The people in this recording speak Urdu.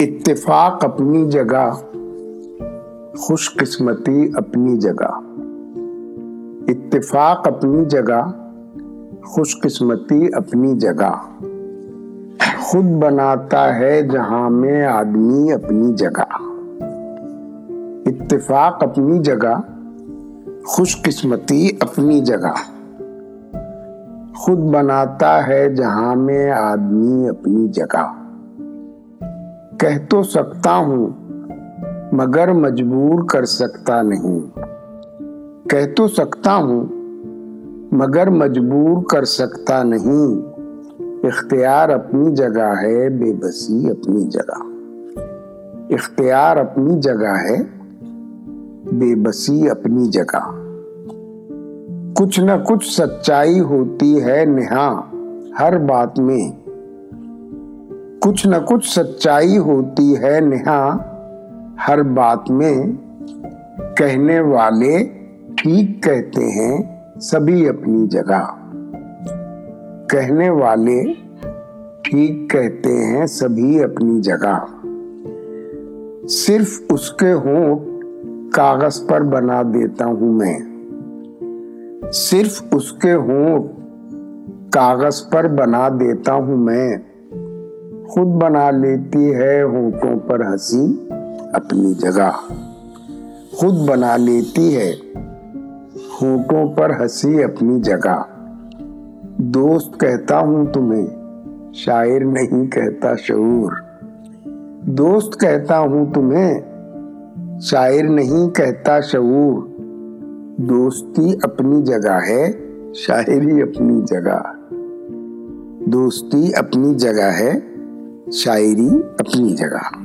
اتفاق اپنی جگہ خوش قسمتی اپنی جگہ۔ اتفاق اپنی جگہ خوش قسمتی اپنی جگہ۔ خود بناتا ہے جہاں میں آدمی اپنی جگہ۔ اتفاق اپنی جگہ خوش قسمتی اپنی جگہ۔ خود بناتا ہے جہاں میں آدمی اپنی جگہ۔ کہہ تو سکتا ہوں، مگر مجبور کر سکتا نہیں۔ کہہ تو سکتا ہوں، مگر مجبور کر سکتا نہیں۔ اختیار اپنی جگہ ہے، بے بسی اپنی جگہ۔ اختیار اپنی جگہ ہے، بے بسی اپنی جگہ۔ کچھ نہ کچھ سچائی ہوتی ہے نہا ہر بات میں۔ کچھ نہ کچھ سچائی ہوتی ہے نہا۔ ہر بات میں کہنے والے ٹھیک کہتے ہیں سبھی اپنی جگہ۔ کہنے والے ٹھیک کہتے ہیں سبھی اپنی جگہ۔ صرف اس کے ہونٹ کاغذ پر بنا دیتا ہوں میں۔ صرف اس کے ہونٹ کاغذ پر بنا دیتا ہوں میں۔ خود بنا لیتی ہے ہونٹوں پر ہنسی اپنی جگہ۔ خود بنا لیتی ہے ہونٹوں پر ہنسی اپنی جگہ۔ دوست کہتا ہوں تمہیں، شاعر نہیں کہتا شعور۔ دوست کہتا ہوں تمہیں، شاعر نہیں کہتا شعور۔ دوستی اپنی جگہ ہے، شاعری اپنی جگہ۔ دوستی اپنی جگہ ہے شاعری اپنی جگہ۔